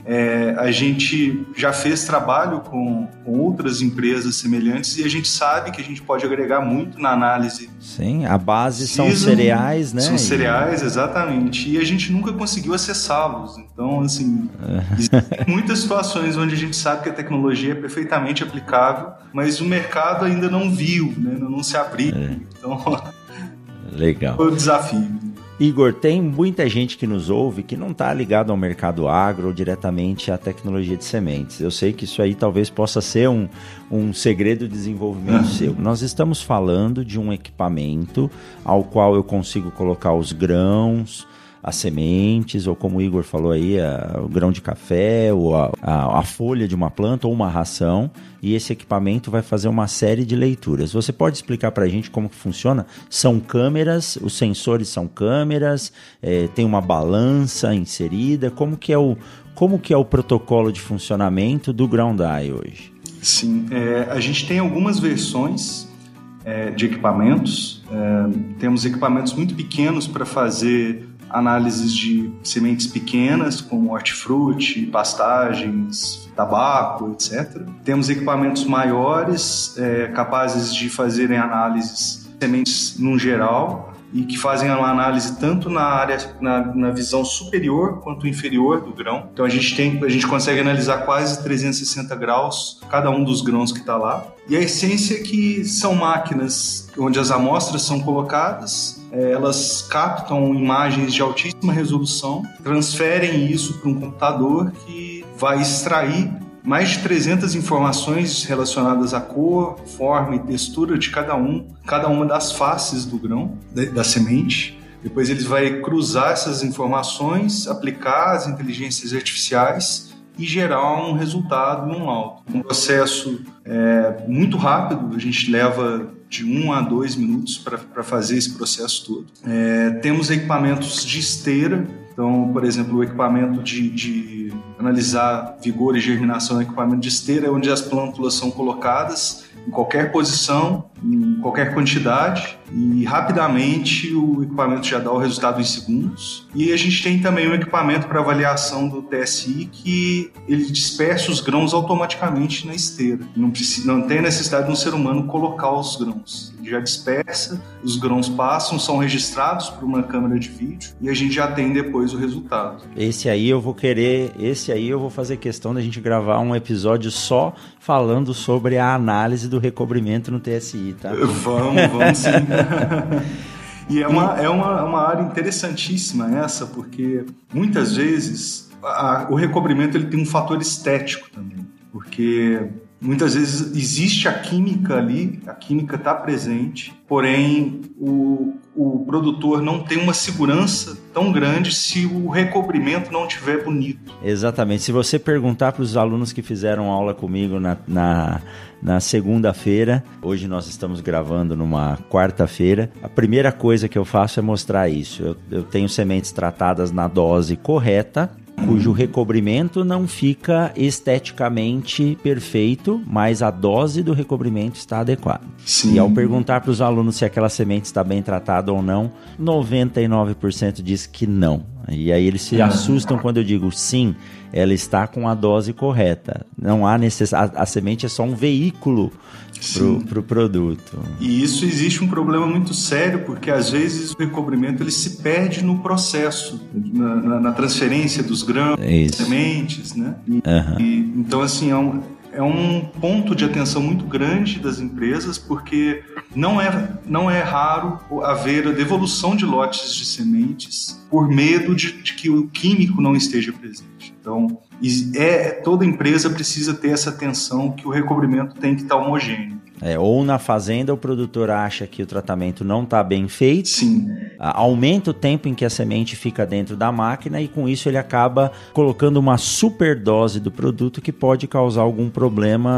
É, a gente já fez trabalho com, com, outras empresas semelhantes e a gente sabe que a gente pode agregar muito na análise. Sim, a base são cereais, né? São cereais, exatamente. E a gente nunca conseguiu acessá-los. Então, assim, existem muitas situações onde a gente sabe que a tecnologia é perfeitamente aplicável, mas o mercado ainda não viu, né? não se abriu. É. Então, *laughs* Legal. Foi o desafio. Igor, tem muita gente que nos ouve que não está ligado ao mercado agro ou diretamente à tecnologia de sementes. Eu sei que isso aí talvez possa ser um, um segredo de desenvolvimento uhum. seu. Nós estamos falando de um equipamento ao qual eu consigo colocar os grãos, as sementes, ou como o Igor falou aí, a, o grão de café, ou a, a, a, folha de uma planta, ou uma ração, e esse equipamento vai fazer uma série de leituras. Você pode explicar para a gente como que funciona? São câmeras, os sensores são câmeras, é, tem uma balança inserida, como que é o, como que é o protocolo de funcionamento do Ground Eye hoje? Sim, é, a gente tem algumas versões é, de equipamentos. É, temos equipamentos muito pequenos para fazer análises de sementes pequenas, como hortifruti, pastagens, tabaco, etc. Temos equipamentos maiores, é, capazes de fazerem análises de sementes no geral e que fazem uma análise tanto na área, na, na, visão superior quanto inferior do grão. Então a gente tem, a gente consegue analisar quase 360 graus cada um dos grãos que está lá. E a essência é que são máquinas onde as amostras são colocadas elas captam imagens de altíssima resolução, transferem isso para um computador que vai extrair mais de 300 informações relacionadas à cor, forma e textura de cada um, cada uma das faces do grão, da semente. Depois ele vai cruzar essas informações, aplicar as inteligências artificiais e gerar um resultado e um laudo. Um processo é, muito rápido, a gente leva de um a dois minutos para fazer esse processo todo. É, temos equipamentos de esteira, então, por exemplo, o equipamento de, de analisar vigor e germinação, o equipamento de esteira, é onde as plântulas são colocadas em qualquer posição, em qualquer quantidade e rapidamente o equipamento já dá o resultado em segundos. E a gente tem também um equipamento para avaliação do TSI que ele dispersa os grãos automaticamente na esteira. Não, precisa, não tem necessidade de um ser humano colocar os grãos. Ele já dispersa, os grãos passam, são registrados por uma câmera de vídeo e a gente já tem depois o resultado. Esse aí eu vou querer, esse aí eu vou fazer questão da gente gravar um episódio só falando sobre a análise do recobrimento no TSI, tá? Vamos, vamos sim. *laughs* e é uma, é uma, uma área interessantíssima essa, porque muitas vezes a, o recobrimento ele tem um fator estético também, porque Muitas vezes existe a química ali, a química está presente, porém o, o produtor não tem uma segurança tão grande se o recobrimento não estiver bonito. Exatamente. Se você perguntar para os alunos que fizeram aula comigo na, na, na segunda-feira, hoje nós estamos gravando numa quarta-feira, a primeira coisa que eu faço é mostrar isso. Eu, eu tenho sementes tratadas na dose correta, cujo recobrimento não fica esteticamente perfeito, mas a dose do recobrimento está adequada. Sim. E ao perguntar para os alunos se aquela semente está bem tratada ou não, 99% diz que não. E aí eles se assustam quando eu digo sim, ela está com a dose correta. Não há necessidade. A, a semente é só um veículo para o pro produto. E isso existe um problema muito sério, porque às vezes o recobrimento ele se perde no processo, na, na, na transferência dos grãos, é sementes, né? E, uhum. e, então, assim, é um, é um ponto de atenção muito grande das empresas, porque não é, não é raro haver a devolução de lotes de sementes por medo de, de que o químico não esteja presente. Então, é, toda empresa precisa ter essa atenção que o recobrimento tem que estar homogêneo. É, ou na fazenda o produtor acha que o tratamento não está bem feito, Sim. aumenta o tempo em que a semente fica dentro da máquina e com isso ele acaba colocando uma superdose do produto que pode causar algum problema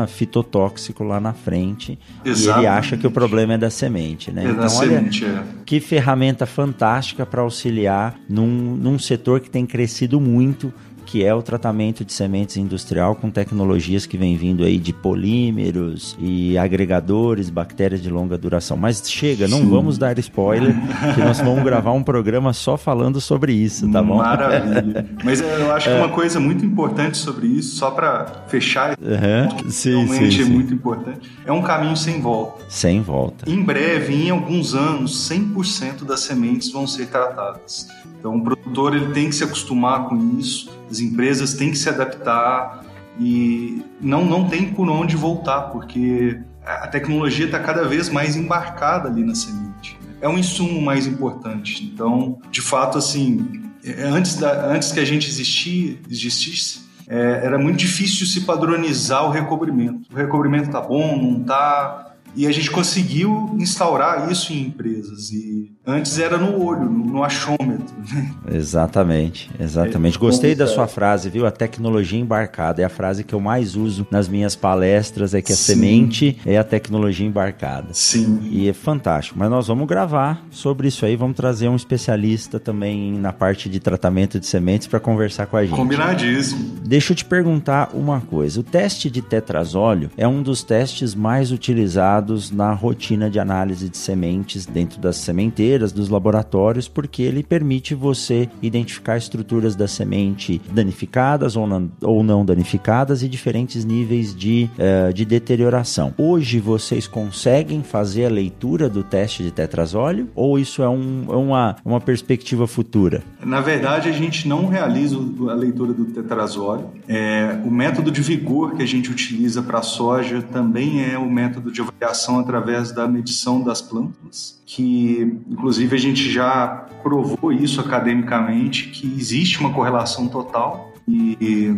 fitotóxico lá na frente. Exatamente. E ele acha que o problema é da semente, né? É então, semente, olha, é. que ferramenta fantástica para auxiliar num, num setor que tem crescido muito que é o tratamento de sementes industrial com tecnologias que vem vindo aí de polímeros e agregadores, bactérias de longa duração. Mas chega, não Sim. vamos dar spoiler, que nós vamos gravar um programa só falando sobre isso, tá bom? Maravilha. Mas eu acho que uma coisa muito importante sobre isso, só para fechar, uhum. sim, realmente sim, é sim. muito importante, é um caminho sem volta. Sem volta. Em breve, em alguns anos, 100% das sementes vão ser tratadas. Então, o produtor ele tem que se acostumar com isso, as empresas têm que se adaptar e não, não tem por onde voltar, porque a tecnologia está cada vez mais embarcada ali na semente. É um insumo mais importante. Então, de fato, assim, é, antes, da, antes que a gente existir, existisse, é, era muito difícil se padronizar o recobrimento. O recobrimento está bom, não está e a gente conseguiu instaurar isso em empresas. E antes era no olho, no achômetro. Né? Exatamente, exatamente. É, Gostei da sua frase, viu? A tecnologia embarcada é a frase que eu mais uso nas minhas palestras, é que a Sim. semente é a tecnologia embarcada. Sim. E é fantástico. Mas nós vamos gravar sobre isso aí, vamos trazer um especialista também na parte de tratamento de sementes para conversar com a gente. Combinadíssimo. Deixa eu te perguntar uma coisa. O teste de tetrazóleo é um dos testes mais utilizados na rotina de análise de sementes dentro das sementeiras, dos laboratórios, porque ele permite você identificar estruturas da semente danificadas ou não, ou não danificadas e diferentes níveis de, uh, de deterioração. Hoje vocês conseguem fazer a leitura do teste de tetrazóleo ou isso é, um, é uma, uma perspectiva futura? Na verdade, a gente não realiza a leitura do tetrazóleo. É, o método de vigor que a gente utiliza para a soja também é o método de avaliação através da medição das plântulas, que inclusive a gente já provou isso academicamente, que existe uma correlação total e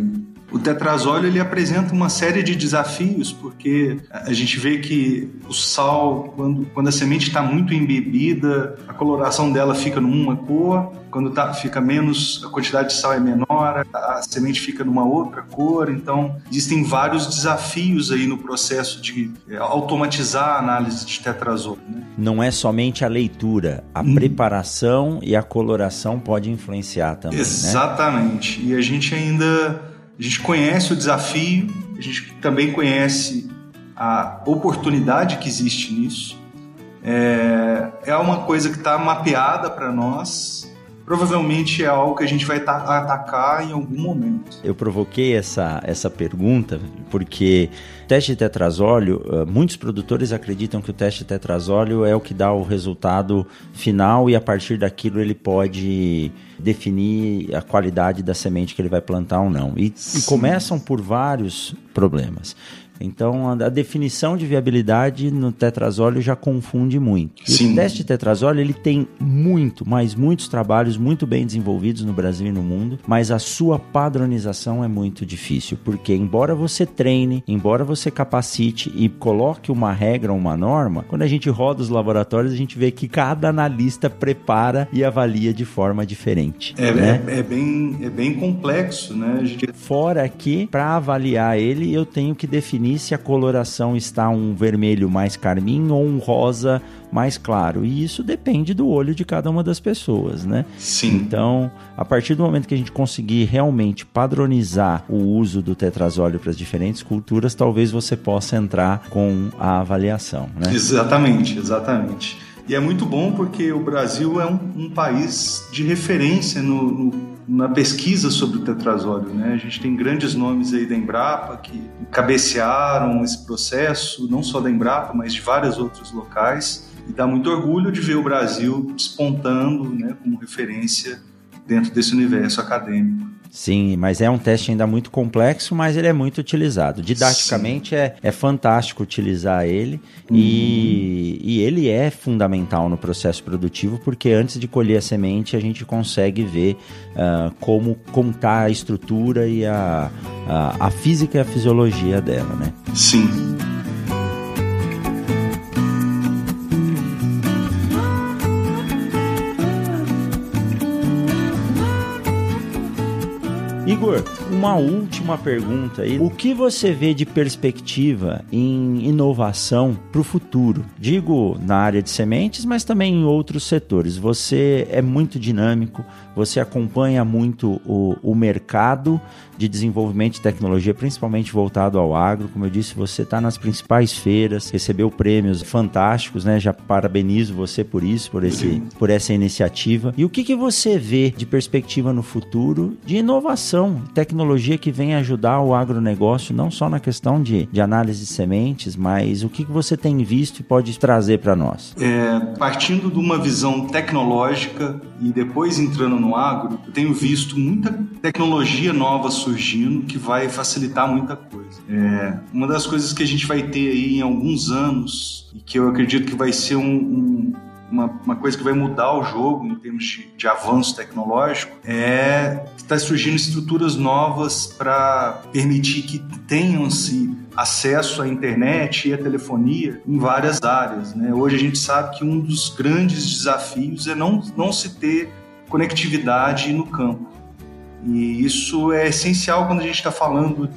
O tetrazóleo ele apresenta uma série de desafios, porque a gente vê que o sal, quando, quando a semente está muito embebida, a coloração dela fica numa cor, quando tá, fica menos, a quantidade de sal é menor, a semente fica numa outra cor. Então, existem vários desafios aí no processo de é, automatizar a análise de tetrazolo. Né? Não é somente a leitura, a hum. preparação e a coloração pode influenciar também. Né? Exatamente. Né? E a gente ainda a gente conhece o desafio, a gente também conhece a oportunidade que existe nisso. É, é uma coisa que está mapeada para nós, provavelmente é algo que a gente vai atacar em algum momento. Eu provoquei essa, essa pergunta porque teste de tetrazóleo, eh, muitos produtores acreditam que o teste de tetrazóleo é o que dá o resultado final e a partir daquilo ele pode definir a qualidade da semente que ele vai plantar ou não. E, e começam por vários problemas. Então, a, definição de viabilidade no tetrazóleo já confunde muito. E o teste de tetrazóleo, ele tem muito, mas muitos trabalhos muito bem desenvolvidos no Brasil e no mundo, mas a sua padronização é muito difícil, porque embora você treine, embora você capacite e coloque uma regra, uma norma, quando a gente roda os laboratórios, a gente vê que cada analista prepara e avalia de forma diferente. É, né? é, é bem, é bem complexo, né? Gente... Fora que, para avaliar ele, eu tenho que definir definir se a coloração está um vermelho mais carmim ou um rosa mais claro. E isso depende do olho de cada uma das pessoas, né? Sim. Então, a partir do momento que a gente conseguir realmente padronizar o uso do tetrazóleo para as diferentes culturas, talvez você possa entrar com a avaliação, né? Exatamente, exatamente. E é muito bom porque o Brasil é um, um país de referência no, no na pesquisa sobre o tetrazóleo. Né? A gente tem grandes nomes aí da Embrapa que cabecearam esse processo, não só da Embrapa, mas de vários outros locais. E dá muito orgulho de ver o Brasil despontando né, como referência dentro desse universo acadêmico. Sim, mas é um teste ainda muito complexo, mas ele é muito utilizado. Didaticamente é, é fantástico utilizar ele uhum. e, e ele é fundamental no processo produtivo, porque antes de colher a semente a gente consegue ver uh, como está a estrutura e a, a, a física e a fisiologia dela, né? Sim. Igor, uma última pergunta aí. O que você vê de perspectiva em inovação para o futuro? Digo na área de sementes, mas também em outros setores. Você é muito dinâmico, você acompanha muito o, o mercado de desenvolvimento de tecnologia, principalmente voltado ao agro. Como eu disse, você está nas principais feiras, recebeu prêmios fantásticos, né? Já parabenizo você por isso, por, esse, por essa iniciativa. E o que, que você vê de perspectiva no futuro de inovação, tecnologia que vem ajudar o agronegócio, não só na questão de, de análise de sementes, mas o que, você tem visto e pode trazer para nós? É, partindo de uma visão tecnológica e depois entrando no agro, eu tenho visto muita tecnologia nova surgindo surgindo que vai facilitar muita coisa. É, uma das coisas que a gente vai ter aí em alguns anos e que eu acredito que vai ser um, um uma, uma, coisa que vai mudar o jogo em termos de, de avanço tecnológico é que está surgindo estruturas novas para permitir que tenham-se acesso à internet e à telefonia em várias áreas. Né? Hoje a gente sabe que um dos grandes desafios é não, não se ter conectividade no campo. E isso é essencial quando a gente está falando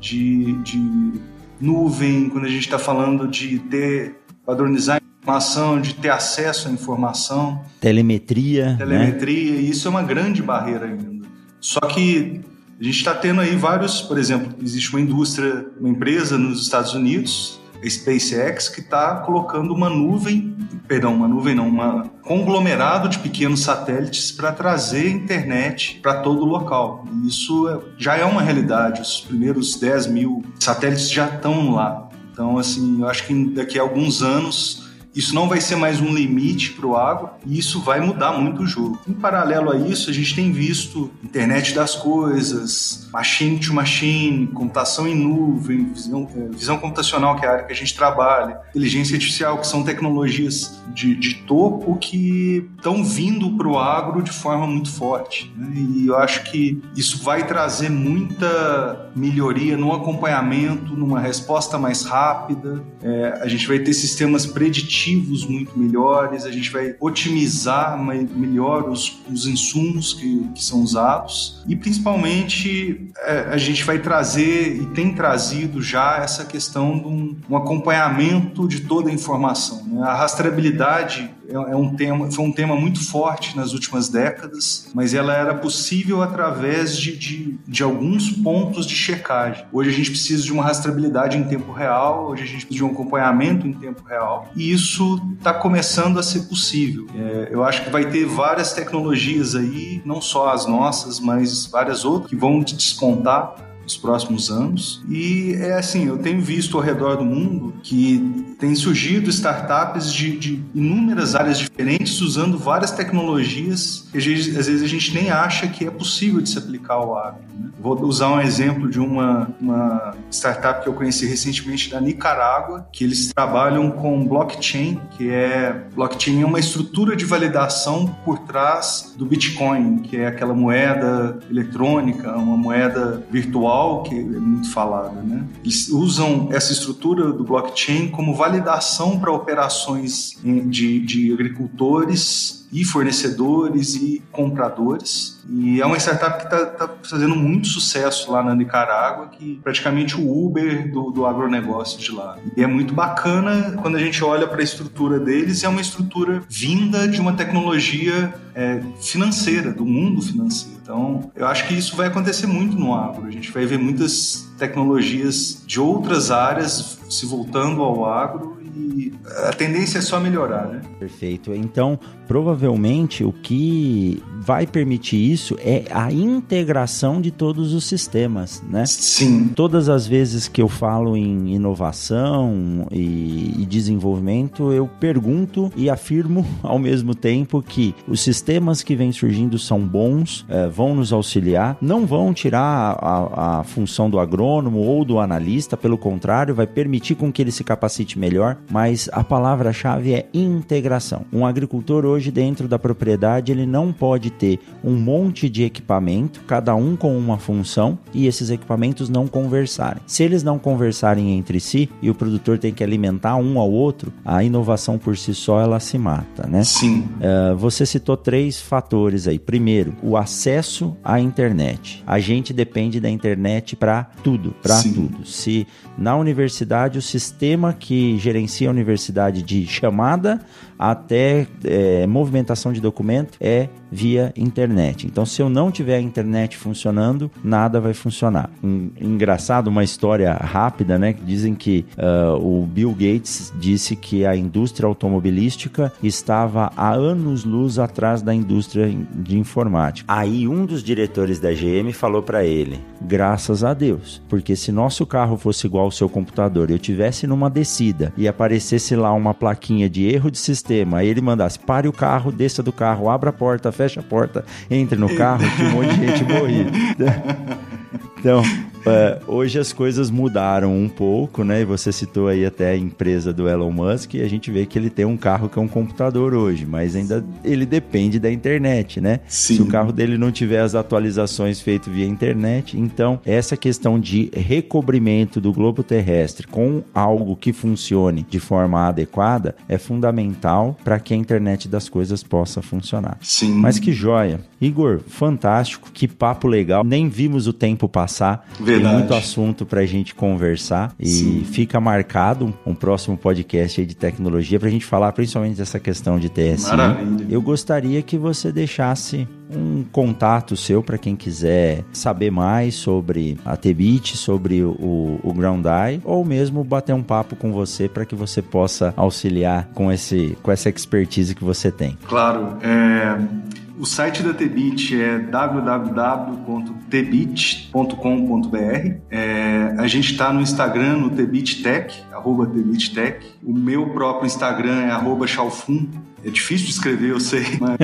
de, de nuvem, quando a gente está falando de ter padronizar informação, de ter acesso à informação. Telemetria. Né? Telemetria, né? isso é uma grande barreira ainda. Só que a gente está tendo aí vários, por exemplo, existe uma indústria, uma empresa nos Estados Unidos a SpaceX, que está colocando uma nuvem, perdão, uma nuvem não, um conglomerado de pequenos satélites para trazer internet para todo o local. E isso é, já é uma realidade, os primeiros 10 mil satélites já estão lá. Então, assim, eu acho que daqui a alguns anos isso não vai ser mais um limite para o agro e isso vai mudar muito o jogo. Em paralelo a isso, a gente tem visto internet das coisas, machine to machine, computação em nuvem, visão, é, visão computacional, que é a área que a gente trabalha, inteligência artificial, que são tecnologias de, de topo que estão vindo para o agro de forma muito forte. Né? E eu acho que isso vai trazer muita melhoria no acompanhamento, numa resposta mais rápida. É, a gente vai ter sistemas preditivos muito melhores, a gente vai otimizar melhor os, os insumos que, que são usados e principalmente é, a gente vai trazer e tem trazido já essa questão de um, um acompanhamento de toda a informação. Né? A rastreabilidade é, é um tema, foi um tema muito forte nas últimas décadas, mas ela era possível através de, de, de alguns pontos de checagem. Hoje a gente precisa de uma rastreabilidade em tempo real, hoje a gente precisa de um acompanhamento em tempo real, e isso está começando a ser possível. É, eu acho que vai ter várias tecnologias aí, não só as nossas, mas várias outras, que vão despontar nos próximos anos. E é assim, eu tenho visto ao redor do mundo que tem surgido startups de, de inúmeras áreas diferentes usando várias tecnologias que às vezes, a gente nem acha que é possível de se aplicar ao agro. Né? Vou usar um exemplo de uma, uma startup que eu conheci recentemente da Nicarágua, que eles trabalham com blockchain, que é blockchain é uma estrutura de validação por trás do Bitcoin, que é aquela moeda eletrônica, uma moeda virtual que é muito falada, né? Eles usam essa estrutura do blockchain como validação para operações de, de agricultores e fornecedores e compradores. E é uma startup que está tá fazendo muito sucesso lá na Nicarágua, que praticamente o Uber do, do agronegócio de lá. E é muito bacana quando a gente olha para a estrutura deles, é uma estrutura vinda de uma tecnologia é, financeira, do mundo financeiro. Então, eu acho que isso vai acontecer muito no agro. A gente vai ver muitas tecnologias de outras áreas se voltando ao agro e a tendência é só melhorar, né? Perfeito. Então, provavelmente o que vai permitir isso é a integração de todos os sistemas, né? Sim. Todas as vezes que eu falo em inovação e, e desenvolvimento, eu pergunto e afirmo *laughs* ao mesmo tempo que os sistemas que vêm surgindo são bons, é, vão nos auxiliar, não vão tirar a, a função do agrônomo ou do analista, pelo contrário, vai permitir com que ele se capacite melhor, mas a palavra-chave é integração. Um agricultor hoje dentro da propriedade, ele não pode ter um monte de equipamento, cada um com uma função, e esses equipamentos não conversarem. Se eles não conversarem entre si e o produtor tem que alimentar um ao outro, a inovação por si só ela se mata, né? Sim. Uh, você citou três fatores aí. Primeiro, o acesso à internet. A gente depende da internet para tudo, para tudo. Se na universidade o sistema que gerencia a universidade de chamada até é, movimentação de documento é via internet. Então, se eu não tiver a internet funcionando, nada vai funcionar. Um, engraçado, uma história rápida, né? Dizem que uh, o Bill Gates disse que a indústria automobilística estava há anos-luz atrás da indústria de informática. Aí, um dos diretores da GM falou para ele: graças a Deus, porque se nosso carro fosse igual ao seu computador, eu tivesse numa descida e aparecesse lá uma plaquinha de erro de sistema, aí ele mandasse pare o carro, desça do carro, abra a porta, fecha a porta, entre no carro, que um monte de gente morria. *laughs* Então, é, hoje as coisas mudaram um pouco, né? E você citou aí até a empresa do Elon Musk e a gente vê que ele tem um carro que é um computador hoje, mas ainda ele depende da internet, né? Sim. Se o carro dele não tiver as atualizações feitas via internet, então essa questão de recobrimento do globo terrestre com algo que funcione de forma adequada é fundamental para que a internet das coisas possa funcionar. Sim. Mas que joia. Igor, fantástico, que papo legal. Nem vimos o tempo passar. Verdade. Tem muito assunto para a gente conversar e Sim. fica marcado um, um próximo podcast aí de tecnologia para a gente falar principalmente dessa questão de TSI. Maravilha. Eu gostaria que você deixasse um contato seu para quem quiser saber mais sobre a Tebit, sobre o, o Groundeye, ou mesmo bater um papo com você para que você possa auxiliar com, esse, com essa expertise que você tem. Claro. É... O site da Tebit é www.tebit.com.br. É, a gente está no Instagram, no TebitTech, arroba TebitTech. O meu próprio Instagram é arroba Chalfun. É difícil de escrever, eu sei, *laughs* mas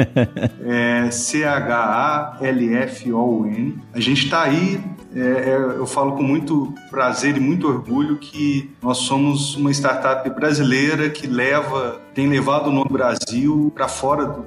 é C-H-A-L-F-O-N. A gente está aí é, é, eu falo com muito prazer e muito orgulho que nós somos uma startup brasileira que leva, tem levado o nome Brasil para fora do,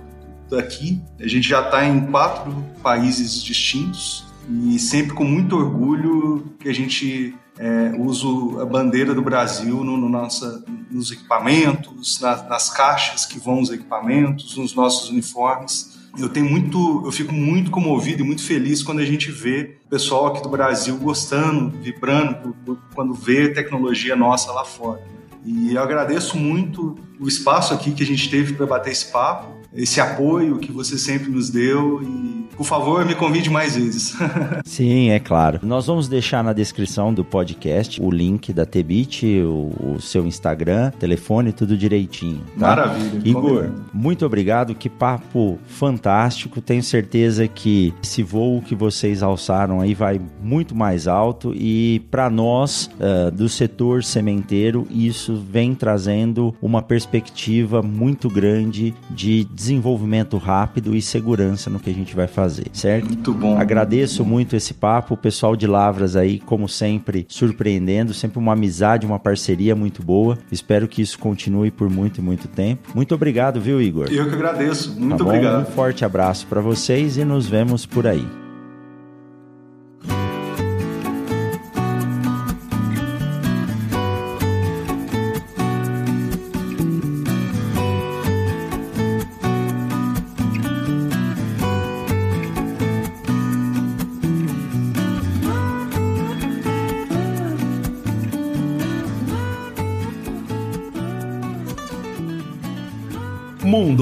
daqui. A gente já está em quatro países distintos e sempre com muito orgulho que a gente é, usa a bandeira do Brasil no, no nossa, nos equipamentos, na, nas caixas que vão os equipamentos, nos nossos uniformes eu tenho muito, eu fico muito comovido e muito feliz quando a gente vê o pessoal aqui do Brasil gostando, vibrando quando vê tecnologia nossa lá fora. E eu agradeço muito o espaço aqui que a gente teve para bater esse papo, esse apoio que você sempre nos deu e por favor, me convide mais vezes. *laughs* Sim, é claro. Nós vamos deixar na descrição do podcast o link da Tebit, o, o seu Instagram, telefone, tudo direitinho. Tá? Maravilha. Igor, combinado. muito obrigado. Que papo fantástico. Tenho certeza que esse voo que vocês alçaram aí vai muito mais alto e para nós uh, do setor sementeiro isso vem trazendo uma perspectiva muito grande de desenvolvimento rápido e segurança no que a gente vai fazer fazer, certo? Muito bom. Agradeço muito esse papo, o pessoal de Lavras aí, como sempre, surpreendendo, sempre uma amizade, uma parceria muito boa. Espero que isso continue por muito e muito tempo. Muito obrigado, viu, Igor? Eu que agradeço. Muito tá obrigado. Um forte abraço para vocês e nos vemos por aí.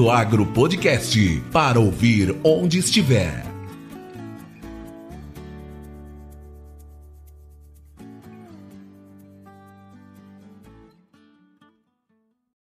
Mundo Agro Podcast para ouvir onde estiver.